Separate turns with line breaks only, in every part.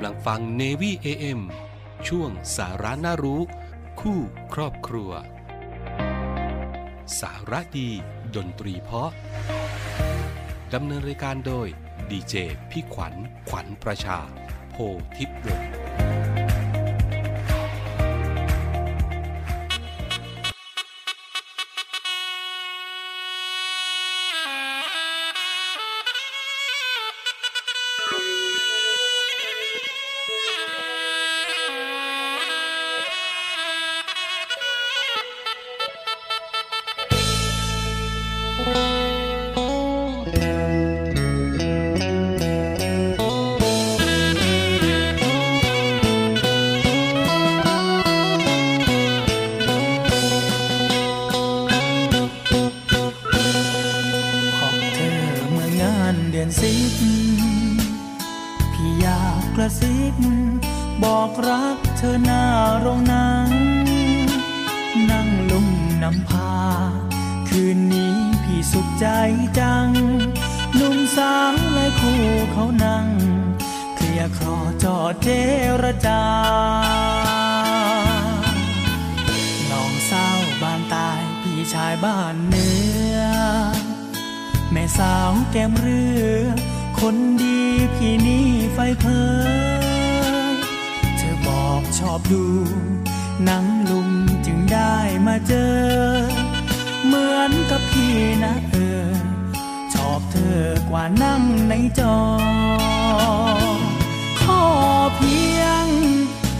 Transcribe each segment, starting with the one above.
ำลังฟัง Navy AM ช่วงสาระน่ารู้ คู่ครอบครัว สาระดี ดนตรีเพาะดำเนินรายการโดยดีเจพี่ขวัญขวัญประชา โพทิพย์วงศ์
ซิบบอกรักเธอหน้าโรงหนัง นั่งลุ่มน้ำพา คืนนี้พี่สุขใจจังหนุ่มสาวหลายคู่เขานั่ง เคลียร์คลอจอดเจรจาน้องสาวบ้านตายพี่ชายบ้านเหนือแม่สาวแก้มเรือ คนดีพี่นี่ไฟเพอเธอ ชอบดูหนังลุงจึงได้มาเจอ เหมือนกับพี่นะเออ ชอบเธอกว่านั่งในจอ ขอเพียง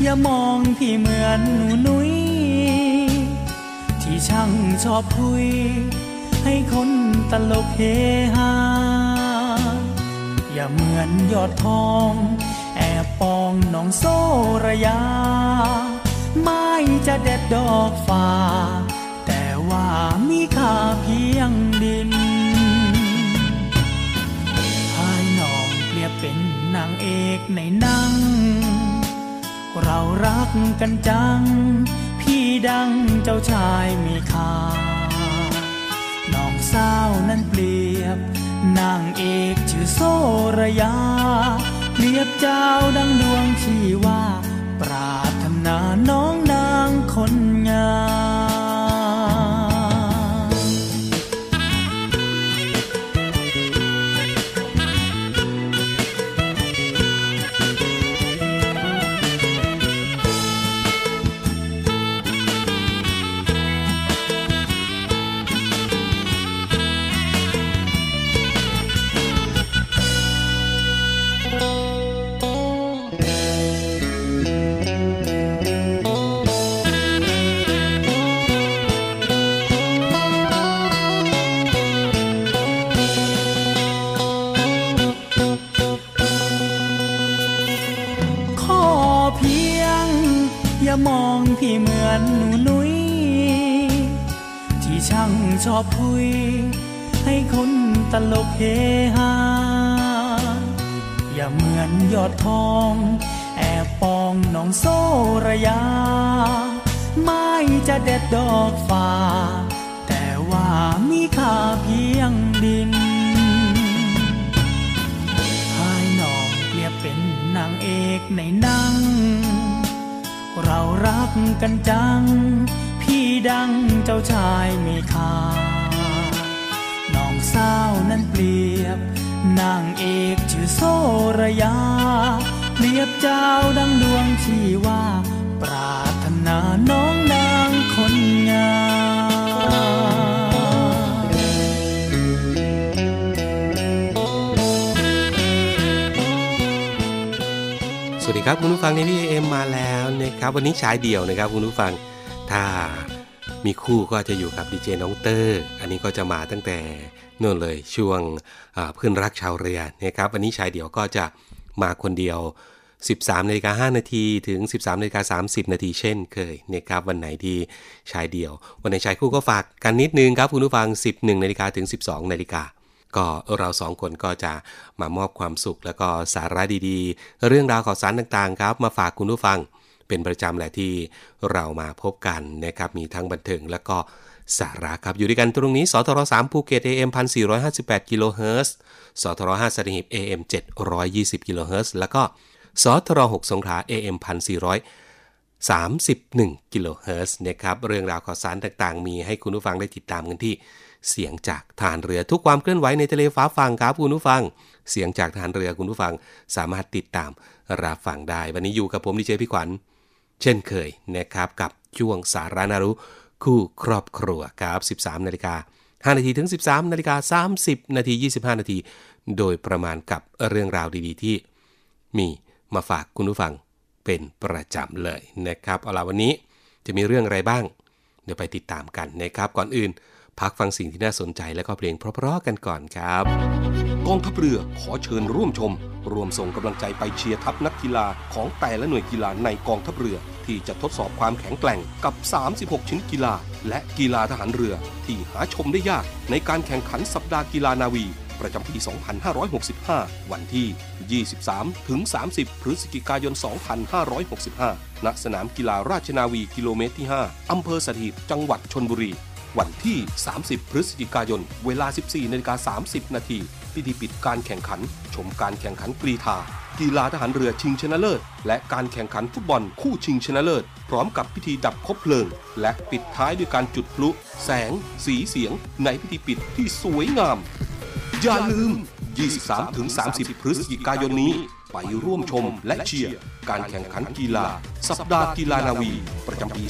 อย่ามองพี่เหมือนหนูนุ้ยที่ช่างชอบคุย ให้คนตลกเฮฮาอย่าเหมือนยอดทอง องน้องโซระยา ไม่จะเด็ดดอกฟ้า แต่ว่ามีค่าเพียงดินให้น้องเปรียบเป็นนางเอกในหนัง เรารักกันจัง พี่ดังเจ้าชายมีค่า น้องสาวนั้นเปรียบนางเอกชื่อโซระยา เรียบเจ้าดังดวงชีว่า ปราถนาน้องนางคนงาม โซระยา ไม่จะเด็ดดอกฟ้า แต่ว่ามีค่าเพียงดินให้น้องเปรียบเป็นนางเอกในนัง เรารักกันจัง พี่ดังเจ้าชายมีค่าน้องสาวนั้นเปรียบนางเอกชื่อโซระยา เปรียบเจ้าดังดวงชีว่า ปรารถนาน้องนางคนงาม
สวัสดีครับคุณผู้ฟังในพี่เอ็มมาแล้วนะครับวันนี้ฉายเดี่ยวนะครับคุณผู้ฟังถ้ามีคู่ก็จะอยู่กับดีเจน้องเตอร์อันนี้ก็จะมาตั้งแต่นู่นเลยช่วงเพื่อนรักชาวเรือนะครับวันนี้ฉายเดี่ยวก็จะ มาคนเดียว 13นาฬิกา5นาทีถึง 13นาฬิกา30 นาทีเช่นเคยนะครับวันไหนที่ชายเดียว วันไหนชายคู่ก็ฝากกันนิดนึงครับคุณผู้ฟัง 11นาฬิกาถึง 12นาฬิกาก็เราสองคนก็จะมามอบความสุขแล้วก็สาระดีๆ เรื่องราวข่าวสารต่างๆ ครับ มาฝากคุณผู้ฟังเป็นประจำแหละที่เรามาพบกันนะครับมีทั้งบันเทิงแล้วก็ สาระครับ อยู่ด้วยกันตรงนี้สทร3ภูเก็ต AM 1458กิโลเฮิรตซ์สทร5สัตหีบ AM 720กิโลเฮิรตซ์แล้วก็สทร6สงขลา AM 1431กิโลเฮิรตซ์นะครับเรื่องราวข่าวสารต่างๆ มีให้คุณผู้ฟังได้ติดตามกันที่เสียงจากทหารเรือทุกความเคลื่อนไหวในทะเลฟ้าฝั่งครับคุณผู้ฟัง เสียงจากทหารเรือคุณผู้ฟังสามารถติดตามรับฟังได้ วันนี้อยู่กับผมดีเจพี่ขวัญเช่นเคยนะครับกับช่วงสารานารุ คู่ครอบครัวครับ 13นาฬิกา5นาทีถึง 13นาฬิกา30 นาที 25 นาที โดยประมาณกับเรื่องราวดีๆ ที่มีมาฝากคุณผู้ฟังเป็นประจำเลยนะครับ เอาล่ะวันนี้จะมีเรื่องอะไรบ้าง เดี๋ยวไปติดตามกันนะครับ ก่อนอื่น พักฟังสิ่งที่น่าสนใจและก็เพลงเพราะๆกันก่อนครับกองทัพเรือขอเชิญร่วมชม รวมส่งกำลังใจไปเชียร์ทัพนักกีฬาของแต่ละหน่วยกีฬาในกองทัพเรือ ที่จะทดสอบความแข็งแกร่งกับ 36 ชนิดกีฬา และกีฬาทหารเรือ ที่หาชมได้ยากในการแข่งขันสัปดาห์กีฬานาวี ประจำปี 2565 วันที่ 23 ถึง 30 พฤศจิกายน 2565 ณ สนามกีฬาราชนาวีกิโลเมตรที่ 5 อำเภอสถิตจังหวัดชนบุรี วันที่ 30 พฤศจิกายน เวลา 14นาฬิกา30 นาที พิธีปิดการแข่งขัน ชมการแข่งขันกรีธา กีฬาทหารเรือชิงชนะเลิศ และการแข่งขันฟุตบอลคู่ชิงชนะเลิศ พร้อมกับพิธีดับคบเพลิง และปิดท้ายด้วยการจุดพลุ แสง สีเสียง ในพิธีปิดที่สวยงาม อย่าลืม 23-30 พฤศจิกายนนี้ ไปร่วมชมและเชียร์การแข่งขันกีฬา สัปดาห์กีฬานาวี ประจำปี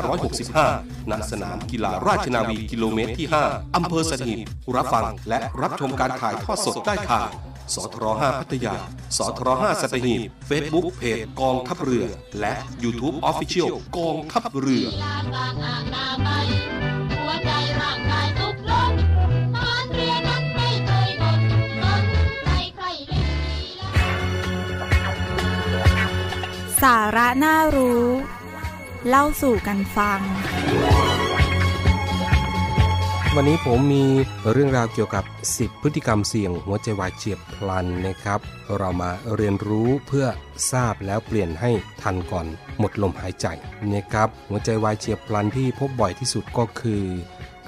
2565 ณ สนามกีฬาราชนาวีกิโลเมตรที่ 5 อำเภอสถิตรับฟังและรับชมการถ่ายทอดสดได้ทางสทร5พัทยา สทร5สัตหีบ Facebook เพจกองทัพเรือ และ YouTube Official กองทัพเรือ
สา
ระน่ารู้ เล่าสู่กันฟัง
วันนี้ผมมีเรื่องราวเกี่ยวกับ 10 พฤติกรรมเสี่ยงหัวใจวายเฉียบพลันนะครับ เรามาเรียนรู้เพื่อทราบแล้วเปลี่ยนให้ทันก่อนหมดลมหายใจนะครับ หัวใจวายเฉียบพลันที่พบบ่อยที่สุดก็คือ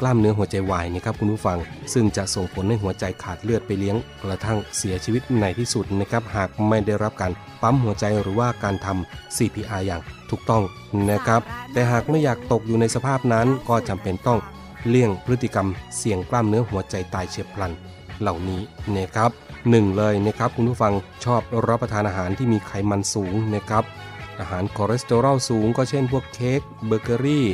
กล้ามเนื้อหัวใจวายนะครับคุณผู้ฟัง ซึ่งจะส่งผลให้หัวใจขาดเลือดไปเลี้ยงกระทั่งเสียชีวิตในที่สุดนะครับหากไม่ได้รับการปั๊มหัวใจหรือว่าการทำ CPR อย่างถูกต้องนะครับ แต่หากไม่อยากตกอยู่ในสภาพนั้นก็จำเป็นต้องเลี่ยงพฤติกรรมเสี่ยงกล้ามเนื้อหัวใจตายเฉียบพลันเหล่านี้นะครับหนึ่งเลยนะครับคุณผู้ฟังชอบรับประทานอาหารที่มีไขมันสูงนะครับอาหารคอเลสเตอรอลสูงก็เช่นพวกเค้กเบเกอรี่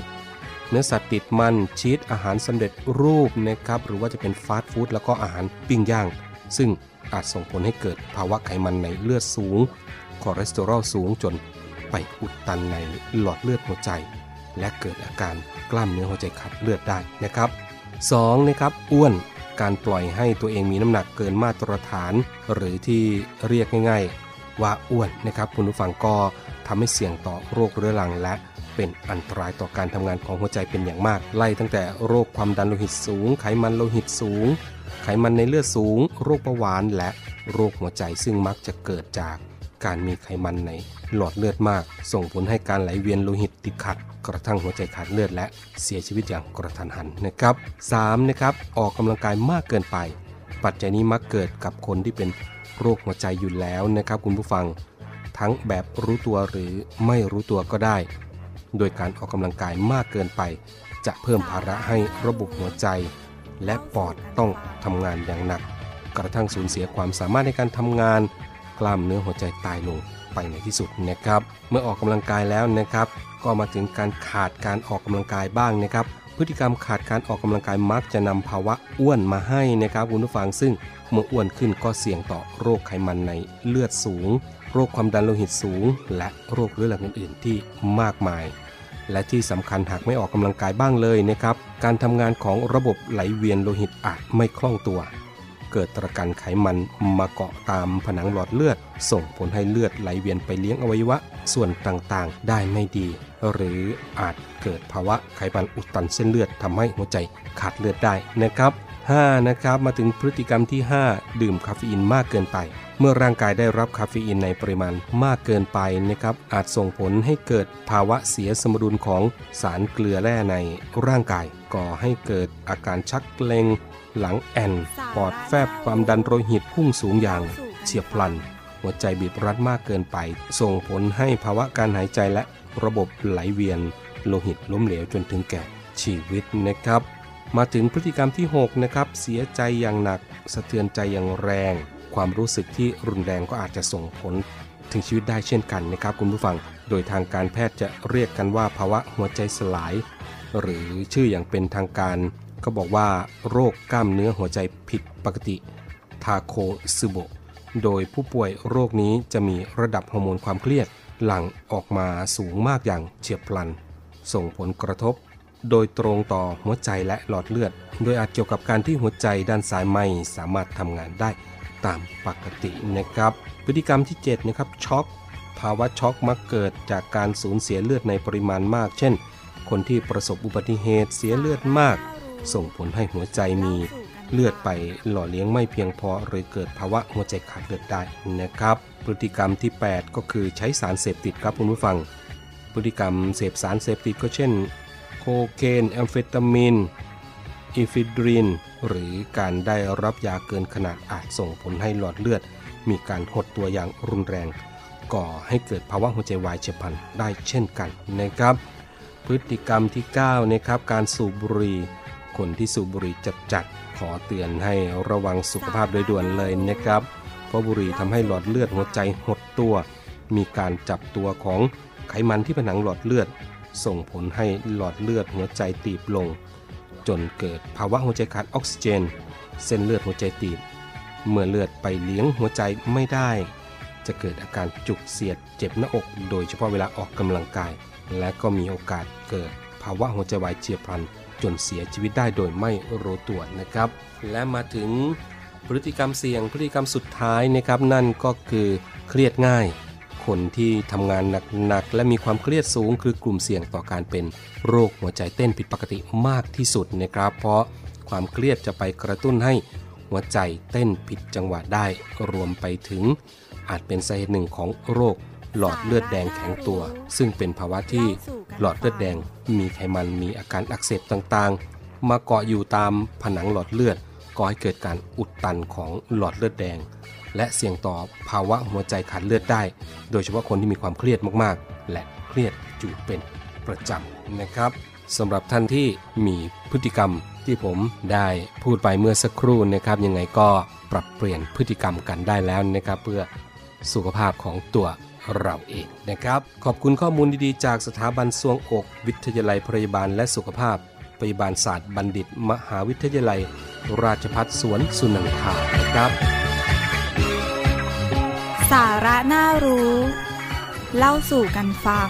เนื้อสัตว์ติดมันชีสอาหารสำเร็จรูปนะครับหรือว่าจะเป็นฟาสต์ฟู้ดแล้วก็อาหารปิ้งย่าง ซึ่งอาจส่งผลให้เกิดภาวะไขมันในเลือดสูงคอเลสเตอรอลสูงจนไปอุดตันในหลอดเลือดหัวใจ และเกิดอาการกล้ามเนื้อหัวใจขาดเลือดได้นะครับ 2. นะครับอ้วนการปล่อยให้ตัวเองมีน้ำหนักเกินมาตรฐาน หรือที่เรียกง่าย ๆ ว่าอ้วนนะครับ คุณผู้ฟังก็ทำให้เสี่ยงต่อโรคเรื้อรังและ เป็นอันตรายต่อการทำงานของหัวใจเป็นอย่างมาก ไล่ตั้งแต่โรคความดันโลหิตสูง ไขมันโลหิตสูง ไขมันในเลือดสูง โรคเบาหวาน และโรคหัวใจซึ่งมักจะเกิดจากการมีไขมันในหลอดเลือดมาก ส่งผลให้การไหลเวียนโลหิตติดขัด กระทั่งหัวใจขาดเลือดและเสียชีวิตอย่างกระทันหันนะครับ 3. นะครับออกกำลังกายมากเกินไป ปัจจัยนี้มักเกิดกับคนที่เป็นโรคหัวใจอยู่แล้วนะครับ คุณผู้ฟัง ทั้งแบบรู้ตัวหรือไม่รู้ตัวก็ได้ โดยการออกกำลังกายมากเกินไป จะเพิ่มภาระให้ระบบหัวใจ และปอดต้องทำงานอย่างหนัก กระทั่งสูญเสียความสามารถในการทำงาน กล้ามเนื้อหัวใจตายลงไปในที่สุดนะครับ เมื่อออกกำลังกายแล้วนะครับ ก็มาถึงการขาดการออกกำลังกายบ้างนะครับพฤติกรรมขาดการออกกำลังกายมักจะนำภาวะอ้วนมาให้นะครับคุณผู้ฟังซึ่งเมื่ออ้วนขึ้นก็เสี่ยงต่อโรคไขมันในเลือดสูง โรคความดันโลหิตสูง และโรคเรื้อรังอื่นๆ ที่มากมาย และที่สำคัญหากไม่ออกกำลังกายบ้างเลยนะครับ การทำงานของระบบไหลเวียนโลหิตอาจไม่คล่องตัว เกิดตะกันไขมันมาเกาะตามผนังหลอดเลือด ส่งผลให้เลือดไหลเวียนไปเลี้ยงอวัยวะ ส่วนต่างๆ ได้ไม่ดี หรืออาจเกิดภาวะไขมันอุดตันเส้นเลือดทำให้หัวใจขาดเลือดได้นะครับ 5. นะครับมาถึงพฤติกรรมที่ 5 ดื่มคาเฟอีนมากเกินไป เมื่อร่างกายได้รับคาเฟอีนในปริมาณมากเกินไปนะครับอาจส่งผลให้เกิดภาวะเสียสมดุลของสารเกลือแร่ในร่างกาย ก่อให้เกิดอาการชักเกร็งหลังแอนปอดแฟบความดันโลหิตพุ่งสูงอย่างเฉียบพลัน หัวใจบีบรัดมากเกินไป ส่งผลให้ภาวะการหายใจและระบบไหลเวียน โลหิตล้มเหลวจนถึงแก่ชีวิตนะครับ มาถึงพฤติกรรมที่ 6 นะครับ เสียใจอย่างหนัก สะเทือนใจอย่างแรง ความรู้สึกที่รุนแรงก็อาจจะส่งผล ถึงชีวิตได้เช่นกันนะครับคุณผู้ฟัง โดยทางการแพทย์จะเรียกกันว่าภาวะหัวใจสลาย หรือชื่ออย่างเป็นทางการ ก็บอกว่า โรคกล้ามเนื้อหัวใจผิดปกติ ทาโคซึโบโดยผู้ป่วยโรคนี้จะมีระดับฮอร์โมนความเครียด หลั่งออกมาสูงมากอย่างเฉียบพลัน ส่งผลกระทบ โดยตรงต่อหัวใจและหลอดเลือด โดยอาจเกี่ยวกับการที่หัวใจด้านซ้ายไม่สามารถทำงานได้ตามปกตินะครับ พฤติกรรมที่7นะครับช็อกภาวะช็อกมักเกิดจากการสูญเสียเลือดในปริมาณมาก เช่น คนที่ประสบอุบัติเหตุเสียเลือดมาก ส่งผลให้หัวใจมีเลือดไปหล่อเลี้ยงไม่เพียงพอหรือเกิดภาวะหัวใจขาดเลือดได้นะครับ พฤติกรรมที่ 8 ก็คือใช้สารเสพติดครับคุณผู้ฟัง พฤติกรรมเสพสารเสพติดก็เช่น เคน แอมเฟตามิน อิฟิดริน หรือการได้รับยาเกินขนาดอาจส่งผลให้หลอดเลือด มีการหดตัวอย่างรุนแรง ก่อให้เกิดภาวะหัวใจวายเฉียบพลันได้เช่นกันนะครับ พฤติกรรมที่9นะครับการสูบบุหรี่คนที่สูบบุหรี่จัดจัดๆขอเตือนให้ระวังสุขภาพโดยด่วนเลยนะครับ เพราะบุหรี่ทำให้หลอดเลือดหัวใจหดตัว มีการจับตัวของไขมันที่ผนังหลอดเลือด ส่งผลให้หลอดเลือดหัวใจตีบลง จนเกิดภาวะหัวใจขาดออกซิเจน เส้นเลือดหัวใจตีบ เมื่อเลือดไปเลี้ยงหัวใจไม่ได้ จะเกิดอาการจุกเสียดเจ็บหน้าอก โดยเฉพาะเวลาออกกำลังกาย และก็มีโอกาสเกิดภาวะหัวใจวายเฉียบพลันจนเสียชีวิตได้โดยไม่รู้ตัวนะครับ และมาถึงพฤติกรรมเสี่ยงพฤติกรรมสุดท้ายนะครับ นั่นก็คือเครียดง่าย คนที่ทำงานหนักๆและมีความเครียดสูง คือกลุ่มเสี่ยงต่อการเป็นโรคหัวใจเต้นผิดปกติมากที่สุดนะครับ เพราะความเครียดจะไปกระตุ้นให้หัวใจเต้นผิดจังหวะได้รวมไปถึง อาจเป็นสาเหตุหนึ่งของโรคหลอดเลือดแดงแข็งตัว ซึ่งเป็นภาวะที่หลอดเลือดแดง มีไขมันมีอาการอักเสบต่างๆ มาเกาะอยู่ตามผนังหลอดเลือดก่อให้เกิดการอุดตันของหลอดเลือดแดง และเสี่ยงต่อภาวะหัวใจขาดเลือดได้ โดยเฉพาะคนที่มีความเครียดมากๆ และเครียดอยู่เป็นประจำนะครับสำหรับท่านที่มีพฤติกรรมที่ผมได้พูดไปเมื่อสักครู่นะครับยังไงก็ปรับเปลี่ยนพฤติกรรมกันได้แล้วนะครับเพื่อสุขภาพของตัวเราเองนะครับ ขอบคุณข้อมูลดีๆ จากสถาบันสวงอก วิทยาลัยพยาบาลและสุขภาพพยาบาลศาสตร์บัณฑิต มหาวิทยาลัย ราชภัฏสวนสุนันทานะครับ
สาระน่ารู้ เล่าสู่กันฟัง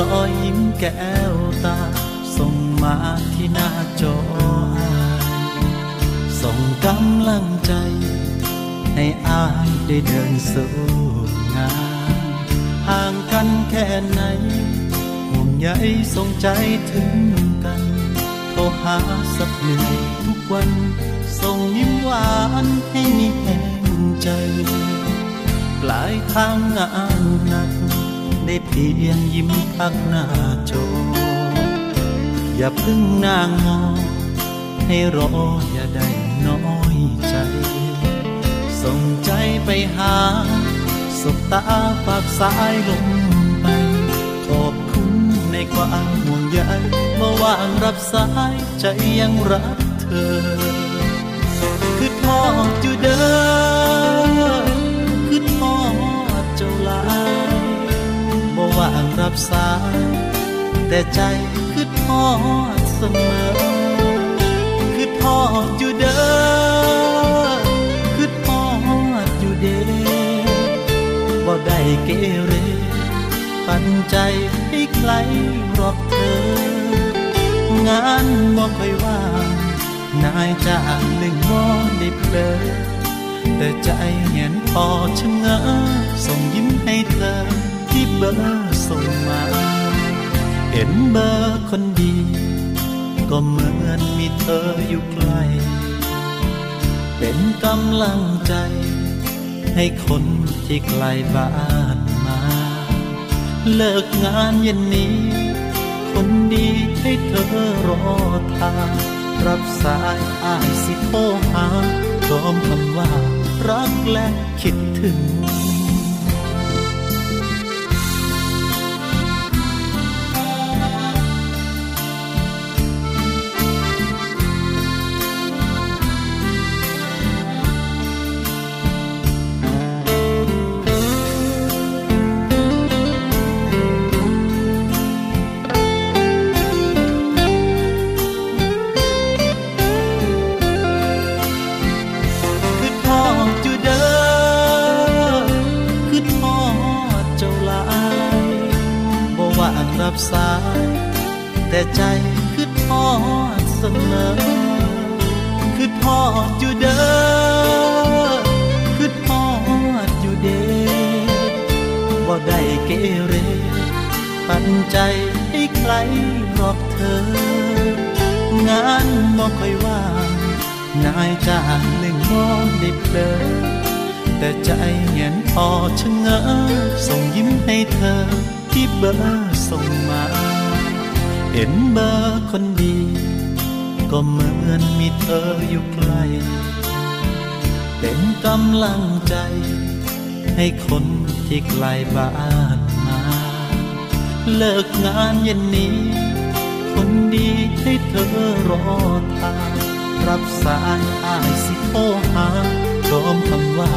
รอยยิ้มแก้วตา ส่งมาที่หน้าจออส่งกำลังใจ ให้อายได้เดินสู่งาน ห่างกันแค่ไหนห่วงใยส่งใจถึงกันโทรหาสักหนึ่งทุกวัน ส่งยิ้มหวานให้มีแห่งใจ ปลายทางงานหนัก ได้เพียงยิ้มพักหน้าจอ อย่าพึ่งนางมอให้รออย่าได้น้อยใจ ส่งใจไปหา สบตาฝากสายลงไป ขอบคุณในความห่วงใยเมื่อวางรับสายใจยังรักเธอ คือทอดอยู่เด้อ รับสายแต่ใจคือทอดเสมอ คือทอดอยู่เด้อคือทอดอยู่เด้บ่ได้เกเร ปันใจให้ใครรอกเธอ งานบ่ค่อยว่างนายจ้างหนึ่งบ่ได้เพลอแต่ใจเห็นพอชะเง้อส่งยิ้มให้เธอ ที่เบอร์ส่งมา เห็นเบอร์คนดี ก็เหมือนมีเธออยู่ใกล้เป็นกำลังใจ ให้คนที่ไกลบ้านมา เลิกงานเย็นนี้ คนดีให้เธอรอทางรับสายอ้ายสิโทรหาพร้อมคำว่า รักและคิดถึง รับสายแต่ใจคือทอดเสมอ คือทอดอยู่เด้อคือทอดอยู่เด้บ่ได้เกเร ปันใจให้ใครรอกเธอ งานบ่ค่อยว่างนายจ้างเล่งมองได้เพลินแต่ใจเห็นพอชะเง้อส่งยิ้มให้เธอ ที่เบอร์ส่งมา เห็นเบอร์คนดี ก็เหมือนมีเธออยู่ใกล้เป็นกำลังใจ ให้คนที่ไกลบ้านมา เลิกงานเย็นนี้ คนดีให้เธอรอทางรับสายอ้ายสิโทรหาพร้อมคำว่า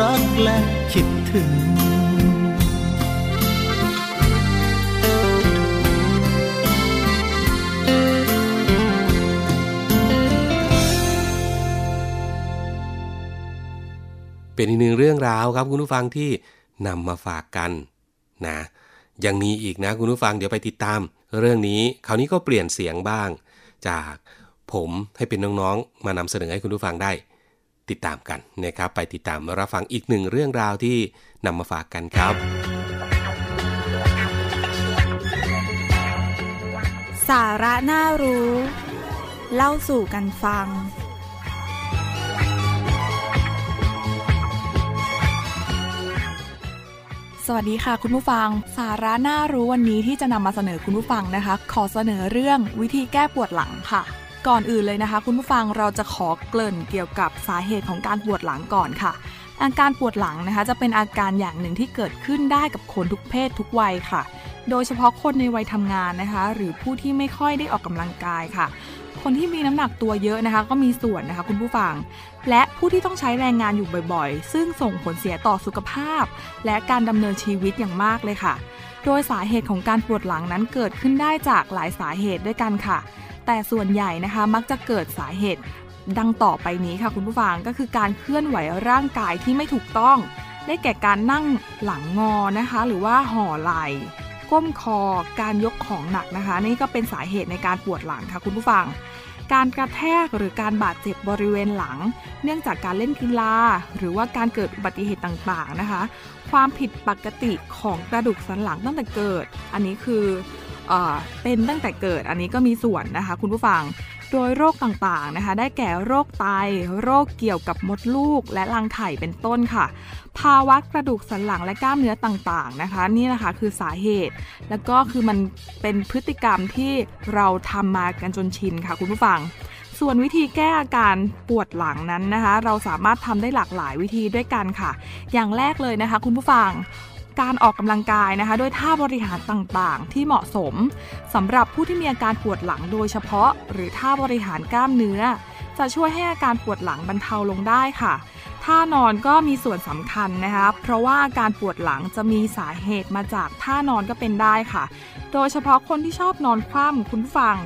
รักและคิดถึง
เป็นอีกหนึ่งเรื่องราวครับคุณผู้ฟังที่นำมาฝากกันนะยังมีอีกนะคุณผู้ฟังเดี๋ยวไปติดตาม เรื่องนี้คราวนี้ก็เปลี่ยนเสียงบ้าง จากผมให้เป็นน้องๆ มานำเสนอให้คุณผู้ฟังได้ ติดตามกันนะครับ ไปติดตามรับฟังอีกหนึ่งเรื่องราวที่นำมาฝากกันครับ
สาระน่ารู้ เล่าสู่กันฟัง
วัสดีค่ะคุณผู้ฟัง สาระน่ารู้วันนี้ที่จะนำมาเสนอคุณผู้ฟังนะคะ ขอเสนอเรื่องวิธีแก้ปวดหลังค่ะ ก่อนอื่นเลยนะคะ คุณผู้ฟังเราจะขอเกริ่นเกี่ยวกับสาเหตุของการปวดหลังก่อนค่ะ อาการปวดหลังนะคะจะเป็นอาการอย่างหนึ่งที่เกิดขึ้นได้กับคนทุกเพศทุกวัยค่ะ โดยเฉพาะคนในวัยทำงานนะคะ หรือผู้ที่ไม่ค่อยได้ออกกำลังกายค่ะ คนที่มีน้ำหนักตัวเยอะนะคะ ก็มีส่วนนะคะคุณผู้ฟัง และผู้ที่ต้องใช้แรงงานอยู่บ่อยๆ ซึ่งส่งผลเสียต่อสุขภาพ และการดำเนินชีวิตอย่างมากเลยค่ะ โดยสาเหตุของการปวดหลังนั้นเกิดขึ้นได้จากหลายสาเหตุด้วยกันค่ะ แต่ส่วนใหญ่นะคะมักจะเกิดสาเหตุดังต่อไปนี้ค่ะคุณผู้ฟังก็คือการเคลื่อนไหวร่างกายที่ไม่ถูกต้อง ได้แก่การนั่งหลังงอนะคะ หรือว่าห่อไหล่ ก้มคอ การยกของหนักนะคะ นี่ก็เป็นสาเหตุในการปวดหลังค่ะคุณผู้ฟัง การกระแทกหรือการบาดเจ็บบริเวณหลัง เนื่องจากการเล่นกีฬาหรือว่าการเกิดอุบัติเหตุต่างๆนะคะ ความผิดปกติของกระดูกสันหลังตั้งแต่เกิด อันนี้คือเออเป็นตั้งแต่เกิดอันนี้ก็มีส่วนนะคะ คุณผู้ฟัง โดยโรคต่างๆนะคะ ได้แก่โรคไต โรคเกี่ยวกับมดลูก และรังไข่เป็นต้นค่ะ ภาวะกระดูกสันหลังและกล้ามเนื้อต่างๆนะคะ นี่แหละคะคือสาเหตุ แล้วก็คือมันเป็นพฤติกรรมที่เราทำมากันจนชินค่ะคุณผู้ฟังส่วนวิธีแก้อาการปวดหลังนั้นนะคะ เราสามารถทำได้หลากหลายวิธีด้วยกันค่ะ อย่างแรกเลยนะคะ คุณผู้ฟัง การออกกำลังกายนะคะด้วยท่าบริหารต่างๆ ที่เหมาะสมสำหรับผู้ที่มีอาการปวดหลังโดยเฉพาะ หรือท่าบริหารกล้ามเนื้อ จะช่วยให้อาการปวดหลังบรรเทาลงได้ค่ะท่านอนก็มีส่วนสำคัญนะคะ เพราะว่าการปวดหลังจะมีสาเหตุมาจากท่านอนก็เป็นได้ค่ะ โดยเฉพาะคนที่ชอบนอนคว่ำคุณฟัง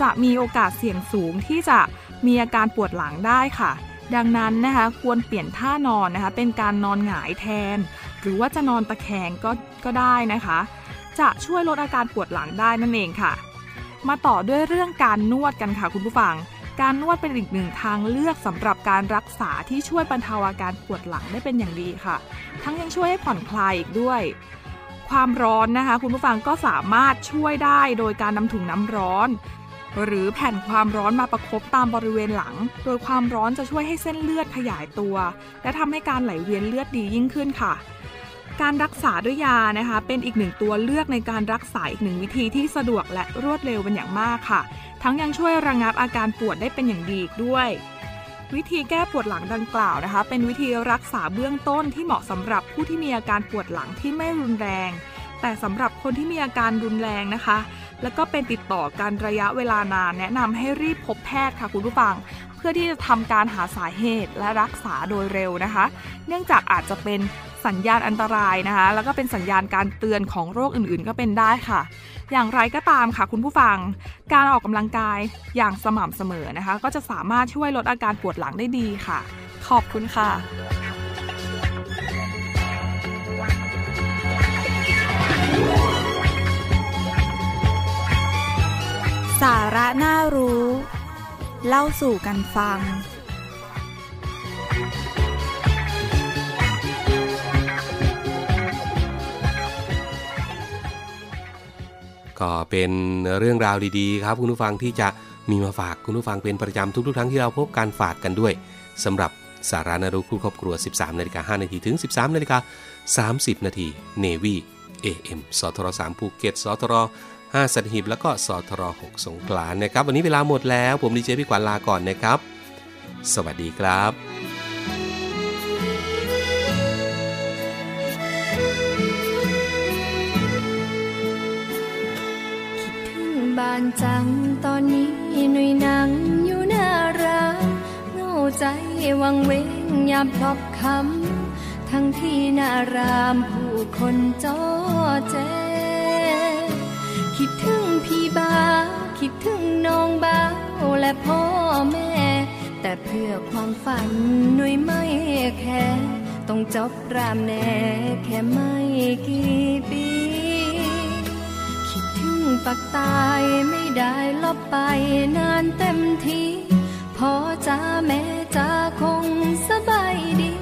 จะมีโอกาสเสี่ยงสูงที่จะมีอาการปวดหลังได้ค่ะ ดังนั้นนะคะควรเปลี่ยนท่านอนนะคะ เป็นการนอนหงายแทน หรือว่าจะนอนตะแคงก็ก็ได้นะคะ จะช่วยลดอาการปวดหลังได้นั่นเองค่ะ มาต่อด้วยเรื่องการนวดกันค่ะคุณผู้ฟัง การนวดเป็นอีกหนึ่งทางเลือกสำหรับการรักษาที่ช่วยบรรเทาอาการปวดหลังได้เป็นอย่างดีค่ะ ทั้งยังช่วยให้ผ่อนคลายอีกด้วย ความร้อนนะคะ คุณผู้ฟังก็สามารถช่วยได้โดยการนำถุงน้ำร้อน หรือแผ่นความร้อนมาประคบตามบริเวณหลัง โดยความร้อนจะช่วยให้เส้นเลือดขยายตัว และทำให้การไหลเวียนเลือดดียิ่งขึ้นค่ะการรักษาด้วยยานะคะเป็นอีกหนึ่งตัวเลือกในการรักษาอีกหนึ่งวิธีที่สะดวกและรวดเร็วเป็นอย่างมากค่ะ ทั้งยังช่วยระงับอาการปวดได้เป็นอย่างดีอีกด้วย วิธีแก้ปวดหลังดังกล่าวนะคะ เป็นวิธีรักษาเบื้องต้นที่เหมาะสำหรับผู้ที่มีอาการปวดหลังที่ไม่รุนแรง แต่สำหรับคนที่มีอาการรุนแรงนะคะ แล้วก็เป็นติดต่อกันระยะเวลานาน แนะนำให้รีบพบแพทย์ค่ะคุณผู้ฟัง เพื่อที่จะทำการหาสาเหตุและรักษาโดยเร็วนะคะ เนื่องจากอาจจะเป็นสัญญาณอันตรายนะคะ แล้วก็เป็นสัญญาณการเตือนของโรคอื่นๆ ก็เป็นได้ค่ะ อย่างไรก็ตามค่ะคุณผู้ฟัง การออกกำลังกายอย่างสม่ำเสมอนะคะ ก็จะสามารถช่วยลดอาการปวดหลังได้ดีค่ะ ขอบคุณค่ะ
สาระน่ารู้ เล่าสู่กันฟัง
ก็เป็นเรื่องราวดีๆ ครับคุณผู้ฟังที่จะมีมาฝากคุณผู้ฟังเป็นประจำทุกๆครั้งที่เราพบการฝากกันด้วยสำหรับสาระน่ารู้คู่ครอบครัว 13นาฬิกา5นาทีถึง 13นาฬิกา30นาที Navy AM สทร3ภูเก็ตสทร 5 สัตหีบแล้วก็สทร6สงขลานะครับ วันนี้เวลาหมดแล้ว ผมดีเจพี่กวานลาก่อนนะครับ สวัสดีครับ
คิดถึงบ้านจังตอนนี้หนุ่ยนังอยู่หน้าร้านเงาใจวังเวงยามพลบคำทั้งที่หน้ารามผู้คนจอแจ คิดถึงพี่บ้า คิดถึงน้องบ้าวและพ่อแม่ แต่เพื่อความฝันหนุ่ยไม่แค่ต้องจบรามแน่แค่ไม่กี่ปี คิดถึงปักตายไม่ได้ลบไปนานเต็มทีพ่อจ้าแม่จ้าคงสบายดี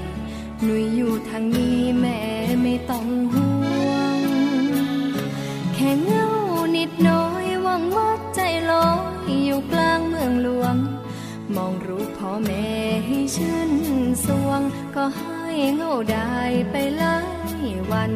หนุ่ยอยู่ทางนี้แม่ไม่ต้องห่วง แค่เงา อยู่กลางเมืองหลวง มองรูปพ่อแม่ให้ชื่นสวง ก็ให้เงาได้ไปหลายวัน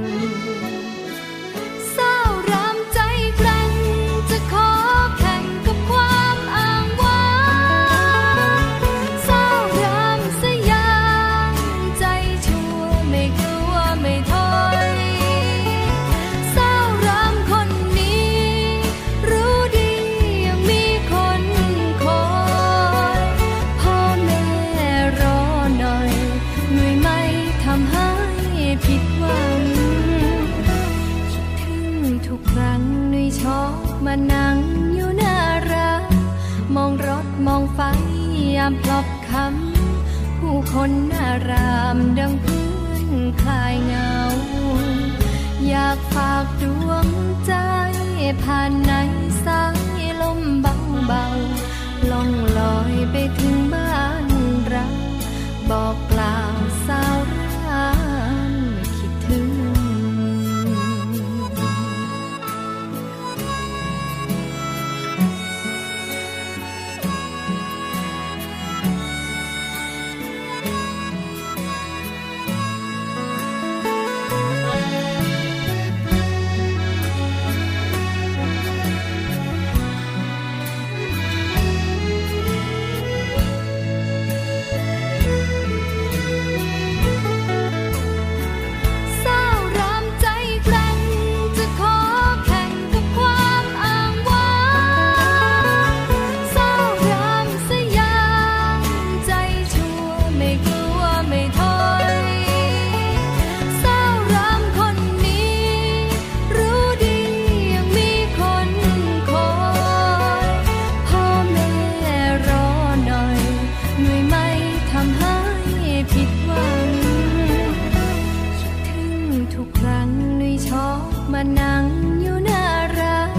ทุกครั้งนุ้ยชอบมานั่งอยู่หน้าร้าน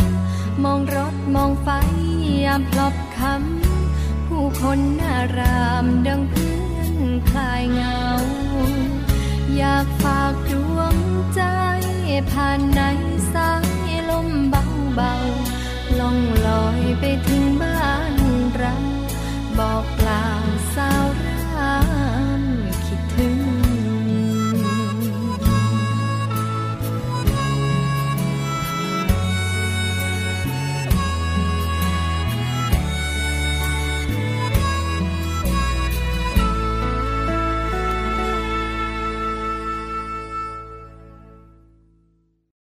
มองรถมองไฟยามพลอบคำผู้คนหน้ารามดังเพื่อนคลายเงา อยากฝากดวงใจ ผ่านในสายลมเบาๆล่องลอยไปถึงบ้านเราบอกกล่าวสาว